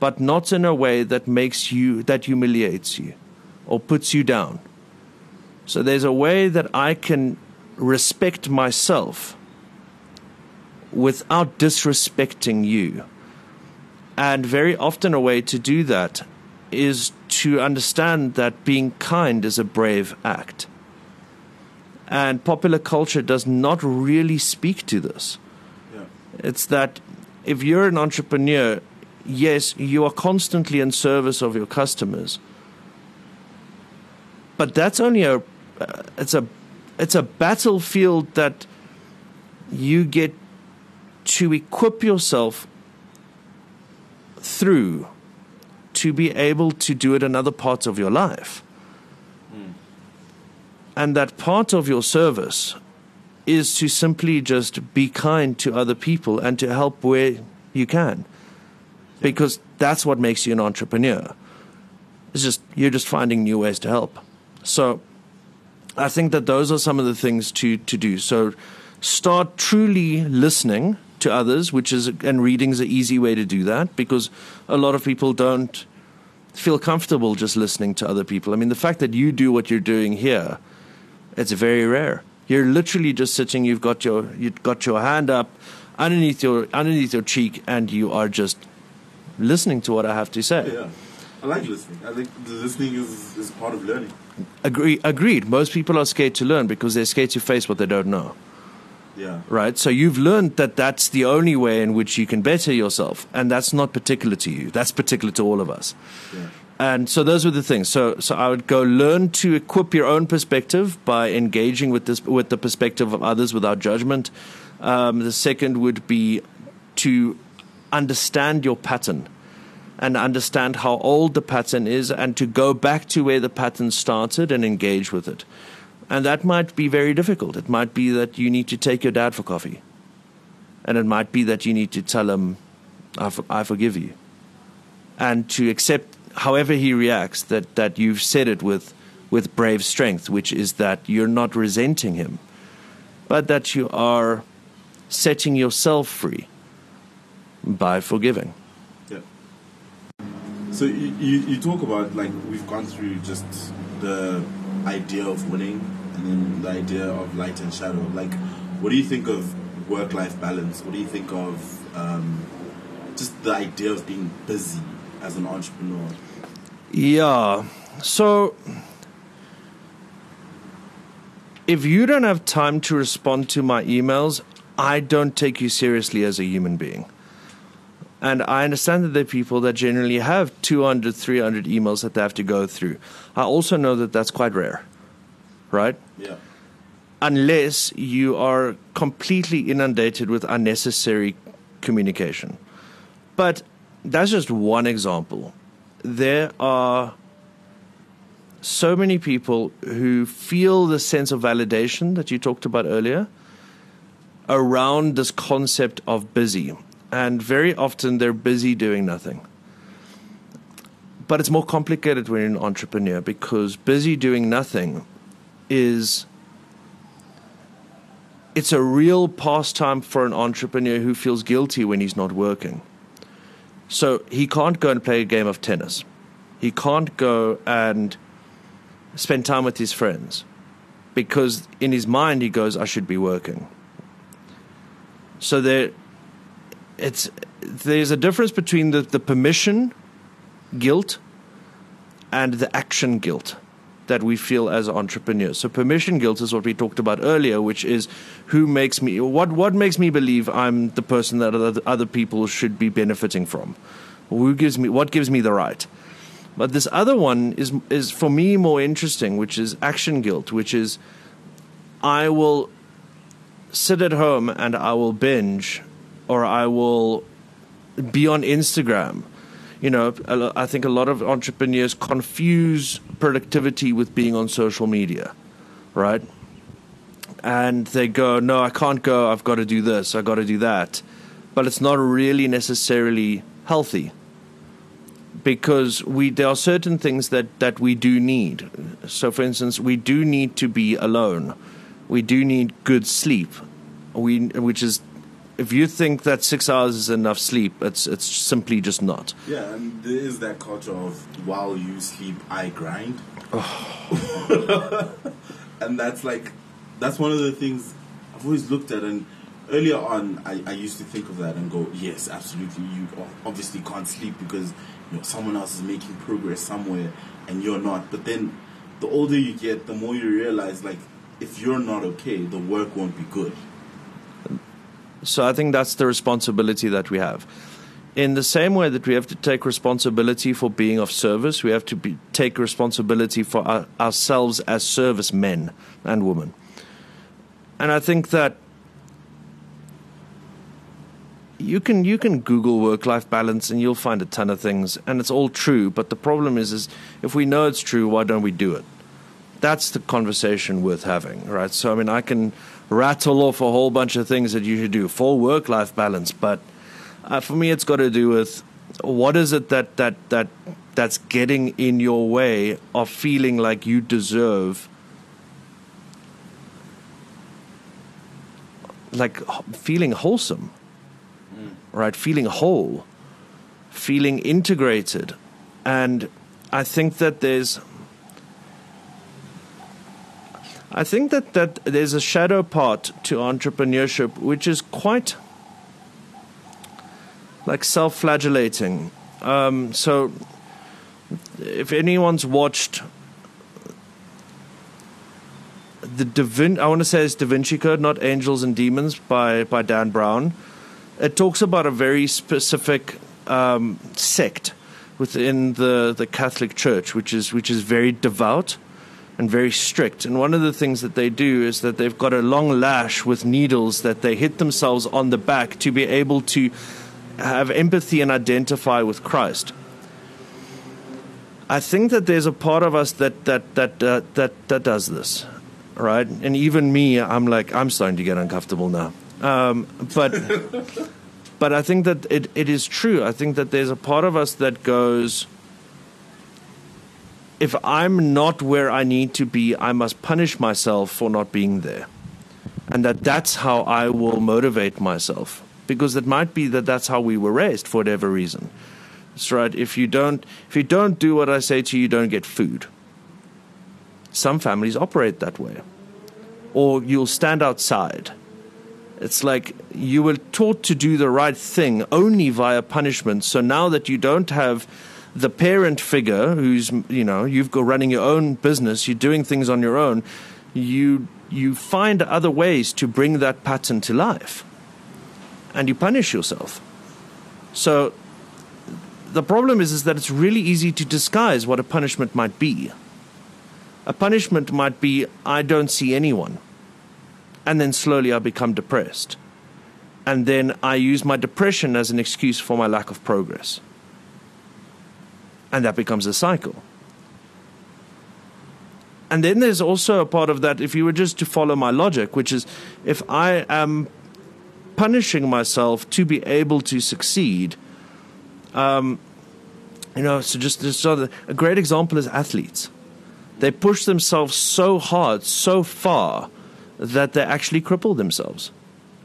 but not in a way that makes you that humiliates you or puts you down. So there's a way that I can respect myself without disrespecting you. And very often, a way to do that is to understand that being kind is a brave act. And popular culture does not really speak to this. Yeah. It's that if you're an entrepreneur, yes, you are constantly in service of your customers. But that's only a uh, it's a it's a battlefield that you get to equip yourself through to be able to do it in other parts of your life. Mm. And that part of your service is to simply just be kind to other people and to help where you can. Because that's what makes you an entrepreneur. It's just you're just finding new ways to help. So I think that those are some of the things to, to do. So start truly listening to others, which is, and reading is an easy way to do that because a lot of people don't feel comfortable just listening to other people. I mean, the fact that you do what you're doing here, it's very rare. You're literally just sitting, you've got your, you've got your hand up underneath your, underneath your cheek and you are just listening to what I have to say. Yeah. I like listening. I think the listening is, is part of learning. Agree, agreed. Most people are scared to learn because they're scared to face what they don't know. Yeah. Right? So you've learned that that's the only way in which you can better yourself. And that's not particular to you, that's particular to all of us. Yeah. And so those were the things. So, so I would go learn to equip your own perspective by engaging with this with the perspective of others without judgment. Um, the second would be to understand your pattern and understand how old the pattern is, and to go back to where the pattern started and engage with it. And that might be very difficult. It might be that you need to take your dad for coffee, and it might be that you need to tell him, "I, for- I forgive you," and to accept however he reacts that, that you've said it with, with brave strength, which is that you're not resenting him, but that you are setting yourself free by forgiving. Yeah. So you, you, you talk about like we've gone through just the idea of winning the idea of light and shadow. Like, what do you think of work life balance? What do you think of um, just the idea of being busy as an entrepreneur? Yeah. So if you don't have time to respond to my emails, I don't take you seriously as a human being. And I understand that there are people that generally have 200, 300 emails that they have to go through. I also know that that's quite rare, right? Yeah. Unless you are completely inundated with unnecessary communication. But that's just one example. There are so many people who feel the sense of validation that you talked about earlier around this concept of busy. And very often they're busy doing nothing. But it's more complicated when you're an entrepreneur because busy doing nothing is it's a real pastime for an entrepreneur who feels guilty when he's not working. So he can't go and play a game of tennis. He can't go and spend time with his friends because in his mind he goes, I should be working. So there, it's there's a difference between the, the permission guilt and the action guilt that we feel as entrepreneurs. So permission guilt is what we talked about earlier, which is who makes me what what makes me believe I'm the person that other, people should be benefiting from. Who gives me what gives me the right? But this other one is is for me more interesting, which is action guilt, which is I will sit at home and I will binge or I will be on Instagram. You know, I think a lot of entrepreneurs confuse productivity with being on social media, right? And they go, no, I can't go. I've got to do this. I've got to do that. But it's not really necessarily healthy because we there are certain things that, that we do need. So, for instance, we do need to be alone. We do need good sleep. We, which is, if you think that six hours is enough sleep, it's it's simply just not. Yeah, and there is that culture of while you sleep, I grind. and that's like, that's one of the things I've always looked at. And earlier on, I, I used to think of that and go, yes, absolutely. You obviously can't sleep because you know someone else is making progress somewhere and you're not. But then, the older you get, the more you realize, like, if you're not okay, the work won't be good. So I think that's the responsibility that we have. In the same way that we have to take responsibility for being of service, we have to be, take responsibility for our, ourselves as service men and women. And I think that you can you can Google work life balance and you'll find a ton of things, and it's all true. But the problem is, is if we know it's true, why don't we do it? That's the conversation worth having, right? So I mean, I can rattle off a whole bunch of things that you should do for work life balance, but uh, for me, it's got to do with what is it that that that that's getting in your way of feeling like you deserve like feeling wholesome right? Feeling whole feeling integrated. And i think that there's i think that that there's a shadow part to entrepreneurship which is quite like self-flagellating um, so if anyone's watched the Da Vin- I want to say it's Da Vinci Code, not Angels and Demons by by Dan Brown. It talks about a very specific um, sect within the the Catholic Church, which is which is very devout and very strict. And one of the things that they do is that they've got a long lash with needles that they hit themselves on the back to be able to have empathy and identify with Christ. I think that there's a part of us that that that uh, that that does this, right? And even me, I'm like I'm starting to get uncomfortable now. Um, but but I think that it, it is true. I think that there's a part of us that goes, if I'm not where I need to be, I must punish myself for not being there, and that that's how I will motivate myself because it might be that that's how we were raised for whatever reason. That's right. If you don't if you don't do what I say to you, you don't get food. Some families operate that way. Or you'll stand outside. It's like you were taught to do the right thing only via punishment. So now that you don't have the parent figure who's you know, you've got running your own business, you're doing things on your own, you you find other ways to bring that pattern to life. And you punish yourself. So the problem is, is that it's really easy to disguise what a punishment might be. A punishment might be, I don't see anyone. And then slowly I become depressed. And then I use my depression as an excuse for my lack of progress. And that becomes a cycle. And then there's also a part of that, if you were just to follow my logic, which is if I am punishing myself to be able to succeed, um, you know, so just, just a great example is athletes. They push themselves so hard, so far, that they actually cripple themselves.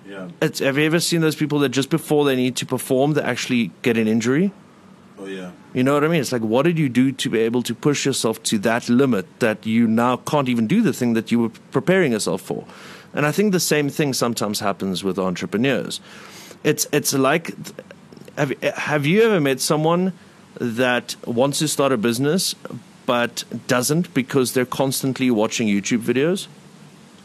Yeah. It's, have you ever seen those people that just before they need to perform, they actually get an injury? Oh yeah. You know what I mean? It's like, what did you do to be able to push yourself to that limit that you now can't even do the thing that you were preparing yourself for? And I think the same thing sometimes happens with entrepreneurs. It's it's like, have have you ever met someone that wants to start a business but doesn't because they're constantly watching YouTube videos?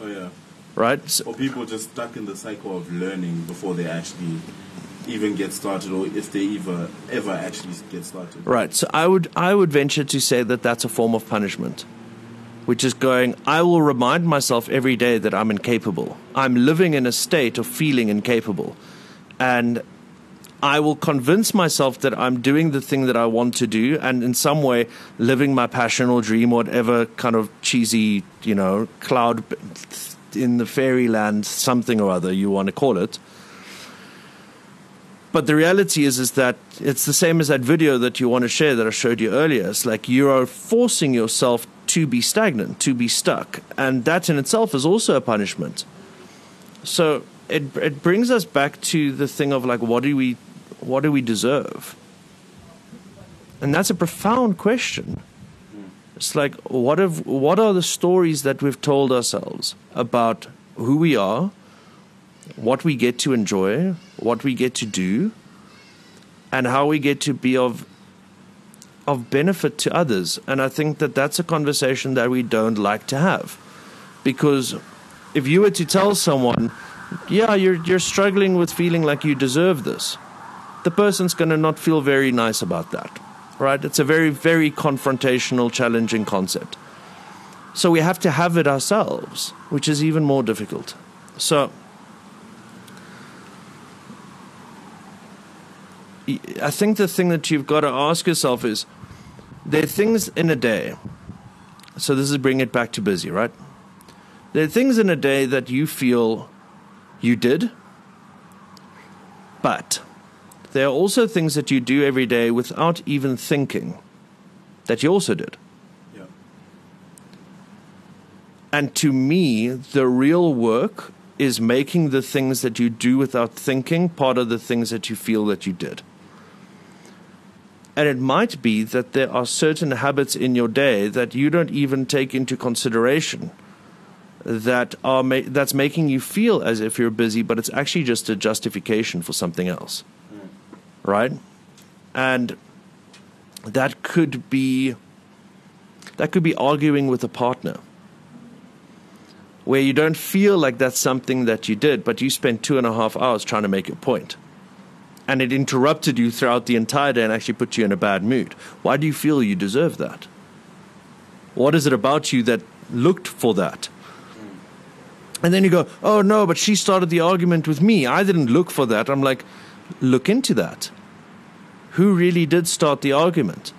Oh yeah. Right? So, Or people just stuck in the cycle of learning before they actually even get started, or if they ever ever actually get started. Right. So I would I would venture to say that that's a form of punishment, which is going. I will remind myself every day that I'm incapable. I'm living in a state of feeling incapable, and I will convince myself that I'm doing the thing that I want to do, and in some way living my passion or dream, whatever kind of cheesy, you know, cloud in the fairyland, something or other you want to call it but the reality is is that it's the same as that video that you want to share that I showed you earlier. It's like you are forcing yourself to be stagnant, to be stuck, and that in itself is also a punishment. So it it brings us back to the thing of like what do we what do we deserve? And that's a profound question. It's like what have what are the stories that we've told ourselves about who we are, what we get to enjoy, what we get to do, and how we get to be of of benefit to others. And I think that that's a conversation that we don't like to have, because if you were to tell someone, "Yeah, you're you're struggling with feeling like you deserve this," the person's going to not feel very nice about that, right? It's a very very confrontational, challenging concept. So we have to have it ourselves, which is even more difficult. So I think the thing that you've got to ask yourself is there are things in a day. So this is bring it back to busy, right? There are things in a day that you feel you did, but there are also things that you do every day without even thinking that you also did. Yeah. And to me, the real work is making the things that you do without thinking part of the things that you feel that you did. And it might be that there are certain habits in your day that you don't even take into consideration that are ma- that's making you feel as if you're busy, but it's actually just a justification for something else, hmm. right? And that could be that could be arguing with a partner where you don't feel like that's something that you did, but you spent two and a half hours trying to make a point. And it interrupted you throughout the entire day and actually put you in a bad mood. Why do you feel you deserve that? What is it about you that looked for that? And then you go, oh no, but she started the argument with me. I didn't look for that. I'm like, look into that. Who really did start the argument?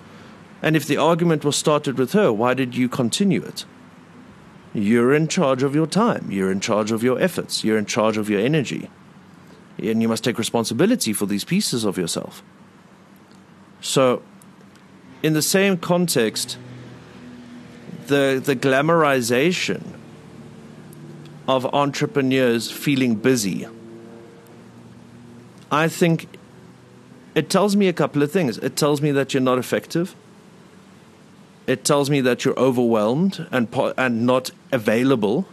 And if the argument was started with her, why did you continue it? You're in charge of your time. You're in charge of your efforts. You're in charge of your energy. And you must take responsibility for these pieces of yourself. So, in the same context, the, the glamorization of entrepreneurs feeling busy, I think it tells me a couple of things. It tells me that you're not effective it tells me that you're overwhelmed and and not available.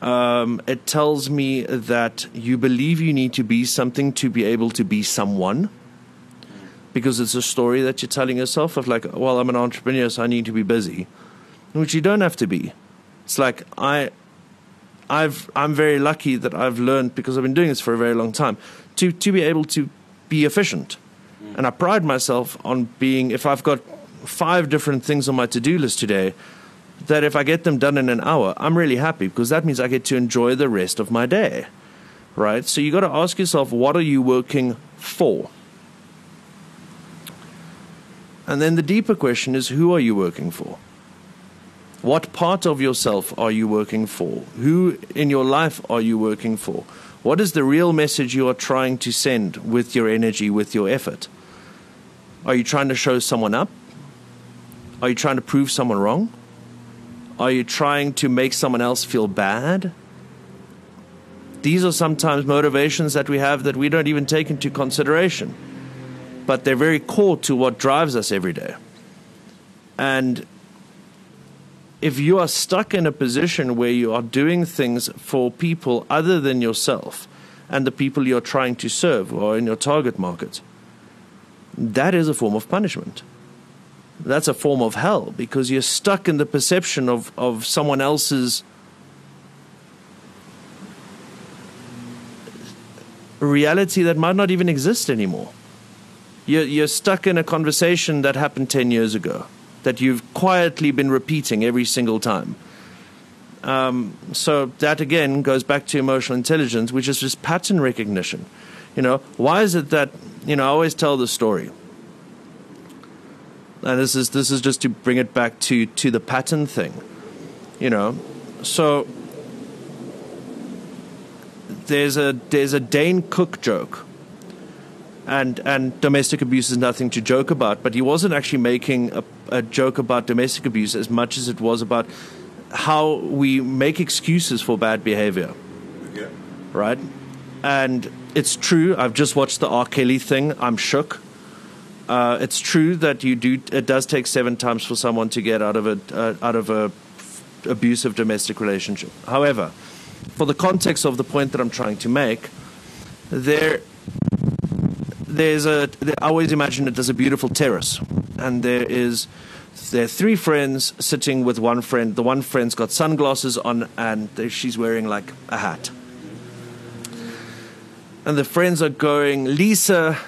Um, it tells me that you believe you need to be something to be able to be someone. Because it's a story that you're telling yourself of like, well, I'm an entrepreneur, so I need to be busy, which you don't have to be. It's like I, I've I'm very lucky that I've learned because I've been doing this for a very long time to to be able to be efficient, and I pride myself on being. If I've got five different things on my to do list today that if I get them done in an hour, I'm really happy because that means I get to enjoy the rest of my day. Right? So you got to ask yourself, what are you working for? And then the deeper question is, who are you working for? What part of yourself are you working for? Who in your life are you working for? What is the real message you are trying to send with your energy, with your effort? Are you trying to show someone up? Are you trying to prove someone wrong? Are you trying to make someone else feel bad? These are sometimes motivations that we have that we don't even take into consideration, but they're very core to what drives us every day. And if you are stuck in a position where you are doing things for people other than yourself and the people you're trying to serve or in your target market, that is a form of punishment that's a form of hell because you're stuck in the perception of, of someone else's reality that might not even exist anymore. You're, you're stuck in a conversation that happened 10 years ago that you've quietly been repeating every single time. Um, so that again goes back to emotional intelligence, which is just pattern recognition. You know, why is it that, you know, I always tell the story and this is this is just to bring it back to to the pattern thing you know? So there's a there's a Dane Cook joke and and domestic abuse is nothing to joke about but he wasn't actually making a, a joke about domestic abuse as much as it was about how we make excuses for bad behavior. Yeah. right? And it's true i've just watched the r. Kelly thing i'm shook uh, it's true that you do. It does take seven times for someone to get out of a uh, out of a abusive domestic relationship. However, for the context of the point that I'm trying to make, there there's a. I always imagine it as a beautiful terrace, and there is there are three friends sitting with one friend. The one friend's got sunglasses on, and she's wearing like a hat. And the friends are going, Lisa,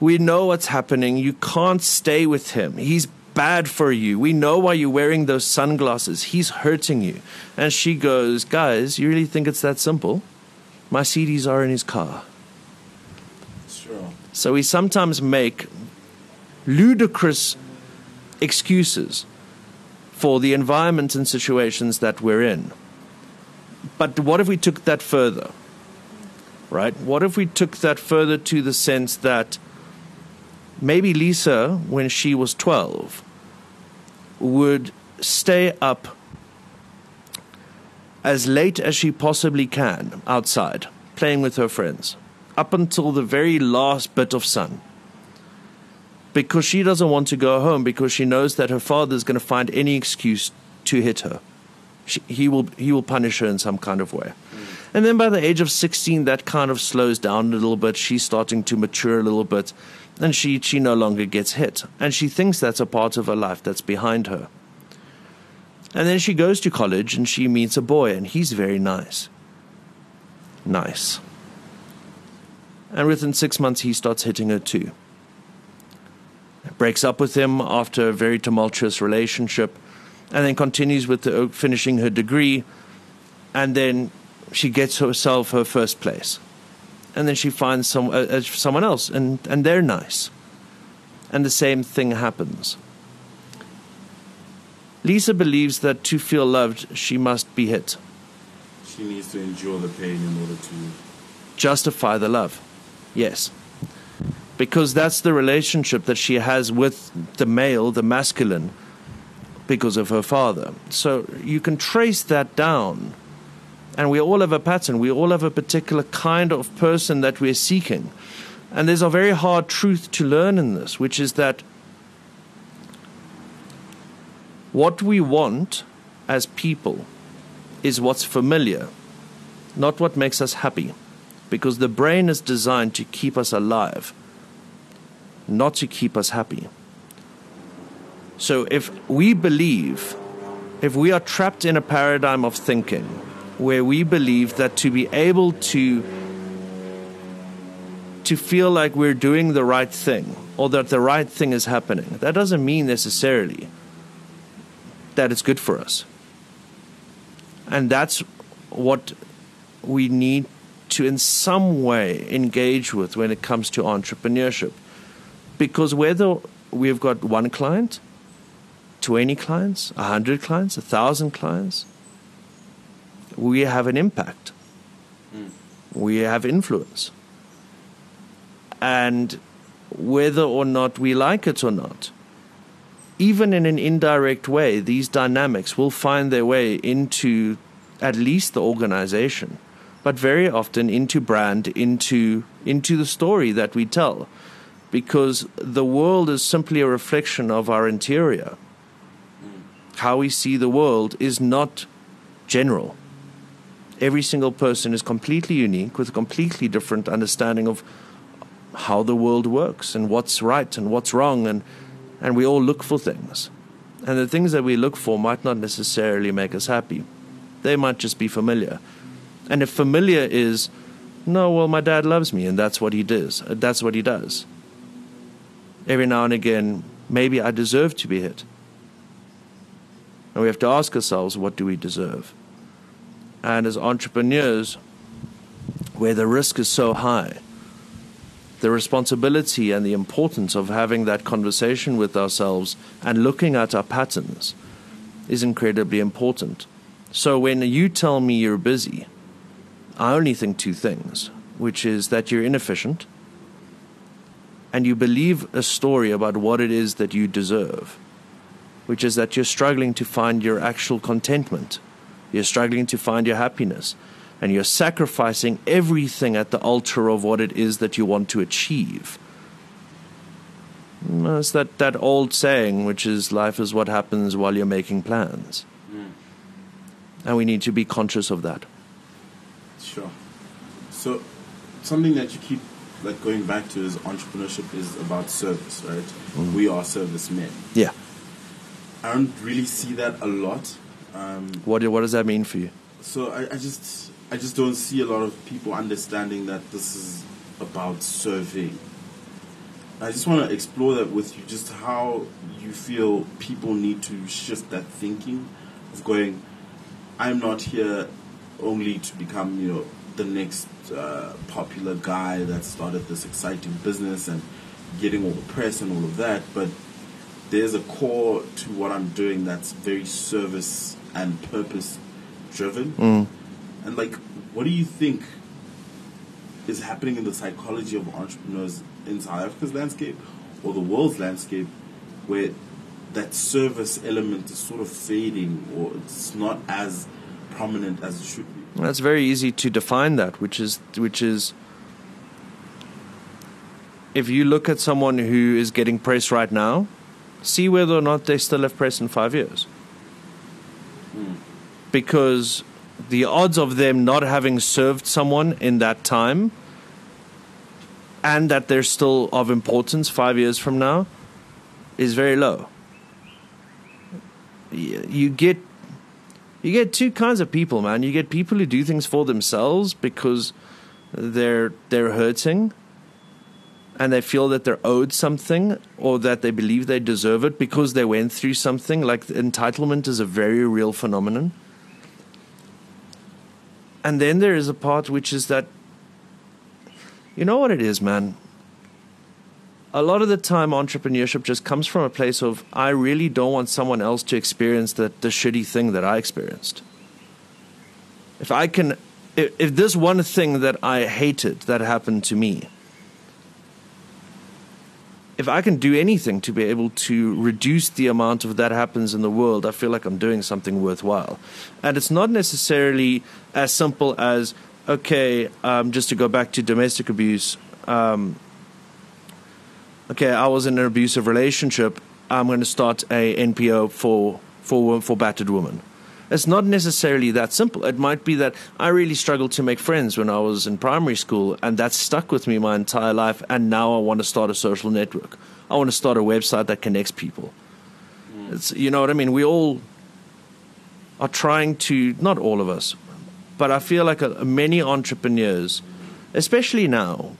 we know what's happening. You can't stay with him. He's bad for you. We know why you're wearing those sunglasses. He's hurting you. And she goes, Guys, you really think it's that simple? My CDs are in his car. Sure. So we sometimes make ludicrous excuses for the environment and situations that we're in. But what if we took that further? Right? What if we took that further to the sense that maybe Lisa, when she was 12, would stay up as late as she possibly can outside, playing with her friends, up until the very last bit of sun. Because she doesn't want to go home because she knows that her father is going to find any excuse to hit her. She, he, will, he will punish her in some kind of way. Mm. And then by the age of 16, that kind of slows down a little bit. She's starting to mature a little bit and she, she no longer gets hit. And she thinks that's a part of her life that's behind her. And then she goes to college and she meets a boy, and he's very nice. Nice. And within six months, he starts hitting her too. Breaks up with him after a very tumultuous relationship, and then continues with the, finishing her degree. And then she gets herself her first place and then she finds some uh, uh, someone else, and and they're nice, and the same thing happens. Lisa believes that to feel loved, she must be hit. She needs to endure the pain in order to justify the love. Yes. Because that's the relationship that she has with the male, the masculine, because of her father. So you can trace that down and we all have a pattern. We all have a particular kind of person that we're seeking. And there's a very hard truth to learn in this, which is that what we want as people is what's familiar, not what makes us happy. Because the brain is designed to keep us alive, not to keep us happy. So if we believe, if we are trapped in a paradigm of thinking, where we believe that to be able to to feel like we're doing the right thing or that the right thing is happening that doesn't mean necessarily that it's good for us. And that's what we need to in some way engage with when it comes to entrepreneurship. Because whether we've got one client 20 clients 100 clients 1000 clients we have an impact. Mm. We have influence. And whether or not we like it or not, even in an indirect way, these dynamics will find their way into at least the organization, but very often into brand, into, into the story that we tell. Because the world is simply a reflection of our interior. Mm. How we see the world is not general every single person is completely unique with a completely different understanding of how the world works and what's right and what's wrong and and we all look for things. And the things that we look for might not necessarily make us happy. They might just be familiar. And if familiar is no well my dad loves me and that's what he does uh, that's what he does. Every now and again maybe i deserve to be hit. And we have to ask ourselves what do we deserve and as entrepreneurs, where the risk is so high, the responsibility and the importance of having that conversation with ourselves and looking at our patterns is incredibly important. So when you tell me you're busy, I only think two things, which is that you're inefficient and you believe a story about what it is that you deserve, which is that you're struggling to find your actual contentment you're struggling to find your happiness. And you're sacrificing everything at the altar of what it is that you want to achieve. It's that, that old saying, which is life is what happens while you're making plans. Mm. And we need to be conscious of that. Sure. So, something that you keep like going back to is entrepreneurship is about service, right? Mm. We are servicemen. Yeah. I don't really see that a lot um, what what does that mean for you? So I, I just I just don't see a lot of people understanding that this is about serving. I just want to explore that with you, just how you feel people need to shift that thinking of going. I'm not here only to become, you know, the next uh, popular guy that started this exciting business and getting all the press and all of that, but there's a core to what I'm doing that's very service and purpose driven. Mm. And like, what do you think is happening in the psychology of entrepreneurs in South Africa's landscape or the world's landscape where that service element is sort of fading or it's not as prominent as it should be? Well, it's very easy to define that, which is which is if you look at someone who is getting press right now, see whether or not they still have press in five years because the odds of them not having served someone in that time and that they're still of importance five years from now is very low. You get you get two kinds of people, man. You get people who do things for themselves because they're they're hurting and they feel that they're owed something or that they believe they deserve it because they went through something. Like entitlement is a very real phenomenon. And then there is a part which is that, you know what it is, man? A lot of the time, entrepreneurship just comes from a place of, I really don't want someone else to experience the, the shitty thing that I experienced. If I can, if, if this one thing that I hated that happened to me, if I can do anything to be able to reduce the amount of that happens in the world, I feel like I'm doing something worthwhile. And it's not necessarily as simple as, okay, um, just to go back to domestic abuse. Um, okay, I was in an abusive relationship. I'm going to start a NPO for for for battered women. It's not necessarily that simple. It might be that I really struggled to make friends when I was in primary school, and that stuck with me my entire life. And now I want to start a social network. I want to start a website that connects people. Mm. It's, you know what I mean? We all are trying to, not all of us, but I feel like a, many entrepreneurs, especially now,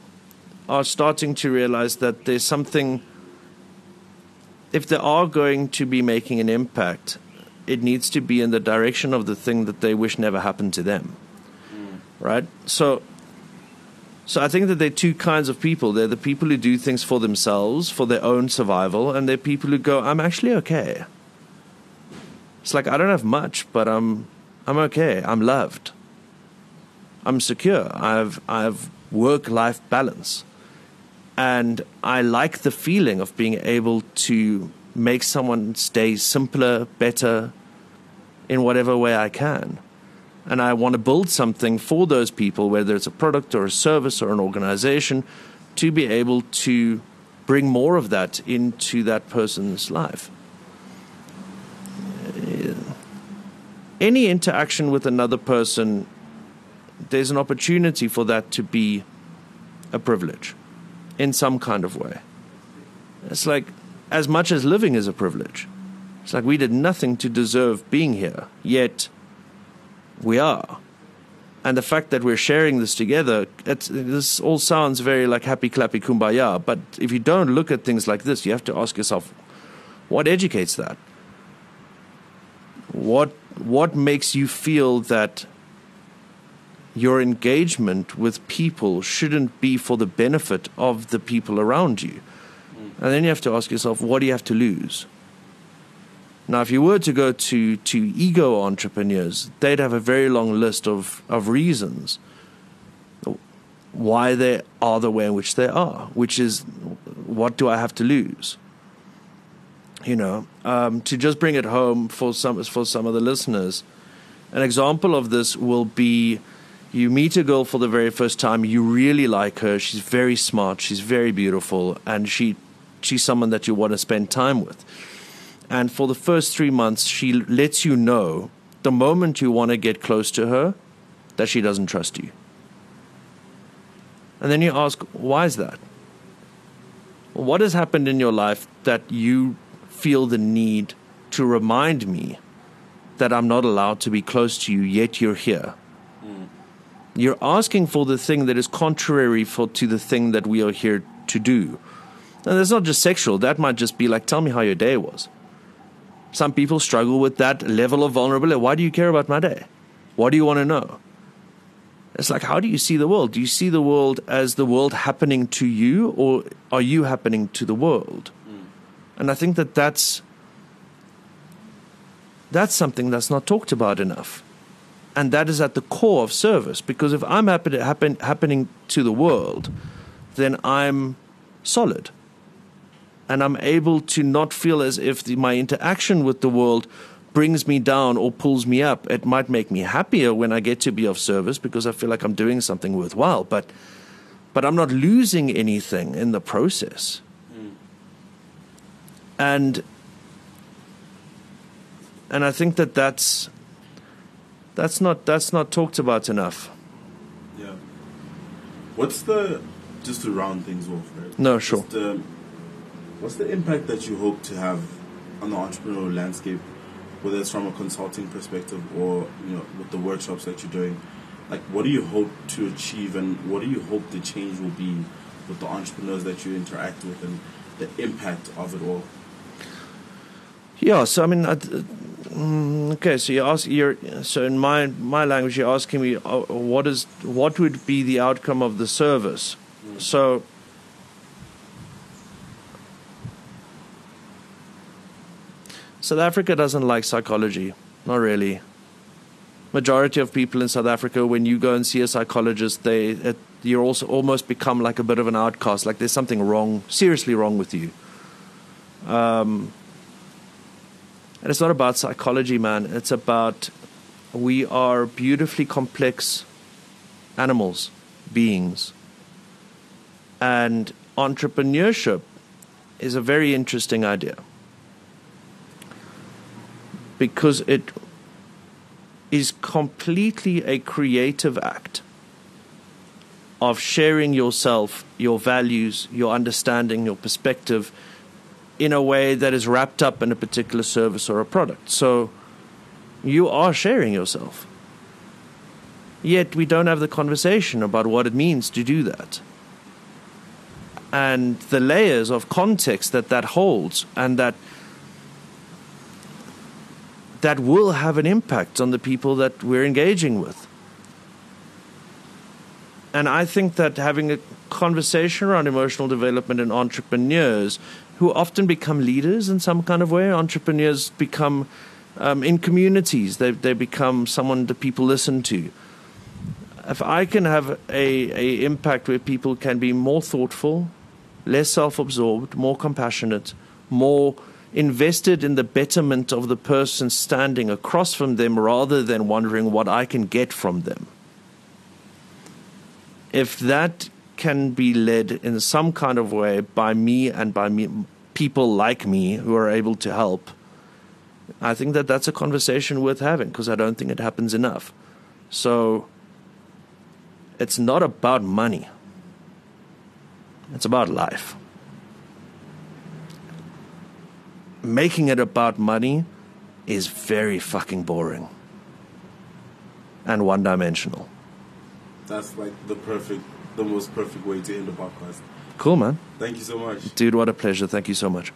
are starting to realize that there's something. If they are going to be making an impact, it needs to be in the direction of the thing that they wish never happened to them. Mm. Right? So so I think that there are two kinds of people. They're the people who do things for themselves, for their own survival, and they're people who go, I'm actually okay. It's like I don't have much, but I'm I'm okay. I'm loved. I'm secure. I've I've work life balance. And I like the feeling of being able to make someone's day simpler, better, in whatever way I can. And I want to build something for those people, whether it's a product or a service or an organization, to be able to bring more of that into that person's life. Any interaction with another person, there's an opportunity for that to be a privilege in some kind of way. It's like as much as living is a privilege. It's like we did nothing to deserve being here, yet we are. And the fact that we're sharing this together, this all sounds very like happy, clappy, kumbaya. But if you don't look at things like this, you have to ask yourself, what educates that? What what makes you feel that your engagement with people shouldn't be for the benefit of the people around you? And then you have to ask yourself, what do you have to lose? Now, if you were to go to, to ego entrepreneurs, they'd have a very long list of, of reasons why they are the way in which they are, which is what do I have to lose? You know, um, to just bring it home for some for some of the listeners, an example of this will be you meet a girl for the very first time, you really like her, she's very smart, she's very beautiful, and she she's someone that you want to spend time with. And for the first three months, she lets you know the moment you want to get close to her that she doesn't trust you. And then you ask, why is that? What has happened in your life that you feel the need to remind me that I'm not allowed to be close to you, yet you're here? Mm. You're asking for the thing that is contrary for, to the thing that we are here to do. And it's not just sexual, that might just be like, tell me how your day was. Some people struggle with that level of vulnerability. Why do you care about my day? What do you want to know? It's like, how do you see the world? Do you see the world as the world happening to you, or are you happening to the world? Mm. And I think that that's that's something that's not talked about enough, and that is at the core of service. Because if I'm happy happen, happening to the world, then I'm solid and I'm able to not feel as if the, my interaction with the world brings me down or pulls me up. It might make me happier when I get to be of service because I feel like I'm doing something worthwhile, but but I'm not losing anything in the process. Mm. And and I think that that's that's not that's not talked about enough. Yeah. What's the just to round things off, right? No, sure. Just, um, what's the impact that you hope to have on the entrepreneurial landscape, whether it's from a consulting perspective or you know with the workshops that you're doing? Like, what do you hope to achieve, and what do you hope the change will be with the entrepreneurs that you interact with, and the impact of it all? Yeah, so I mean, mm, okay. So you ask, you're so in my my language, you're asking me uh, what is what would be the outcome of the service. Mm. So South Africa doesn't like psychology, not really. Majority of people in South Africa, when you go and see a psychologist, they it, you're also almost become like a bit of an outcast. Like there's something wrong, seriously wrong with you. Um, and it's not about psychology, man. It's about we are beautifully complex animals, beings. And entrepreneurship is a very interesting idea because it is completely a creative act of sharing yourself, your values, your understanding, your perspective in a way that is wrapped up in a particular service or a product. So you are sharing yourself. Yet we don't have the conversation about what it means to do that. And the layers of context that that holds and that that will have an impact on the people that we're engaging with. And I think that having a conversation around emotional development and entrepreneurs who often become leaders in some kind of way. Entrepreneurs become um, in communities. They they become someone that people listen to. If I can have a, a impact where people can be more thoughtful, less self-absorbed, more compassionate, more invested in the betterment of the person standing across from them rather than wondering what I can get from them. If that can be led in some kind of way by me and by me, people like me who are able to help, I think that that's a conversation worth having because I don't think it happens enough. So it's not about money, it's about life. Making it about money is very fucking boring and one dimensional. That's like the perfect the most perfect way to end the podcast. Cool, man. Thank you so much. Dude, what a pleasure. Thank you so much.